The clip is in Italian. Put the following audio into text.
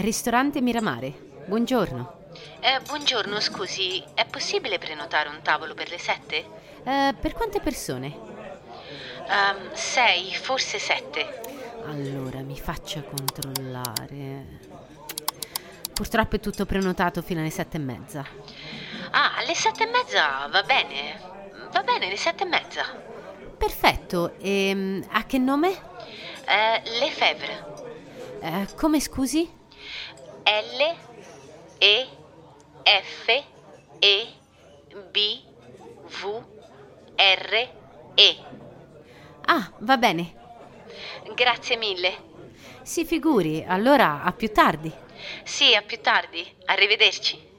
Ristorante Miramare. Buongiorno. Eh, buongiorno, scusi, è possibile prenotare un tavolo per le sette? Eh, per quante persone? Um, sei, forse sette. Allora, mi faccia controllare. Purtroppo è tutto prenotato fino alle sette e mezza. Ah, alle sette e mezza va bene. Va bene, alle sette e mezza. Perfetto. E a che nome? Eh, Lefebvre. Eh, come scusi? L E F E B V R E. Ah, va bene. Grazie mille. Si figuri, allora a più tardi. Sì, a più tardi. Arrivederci.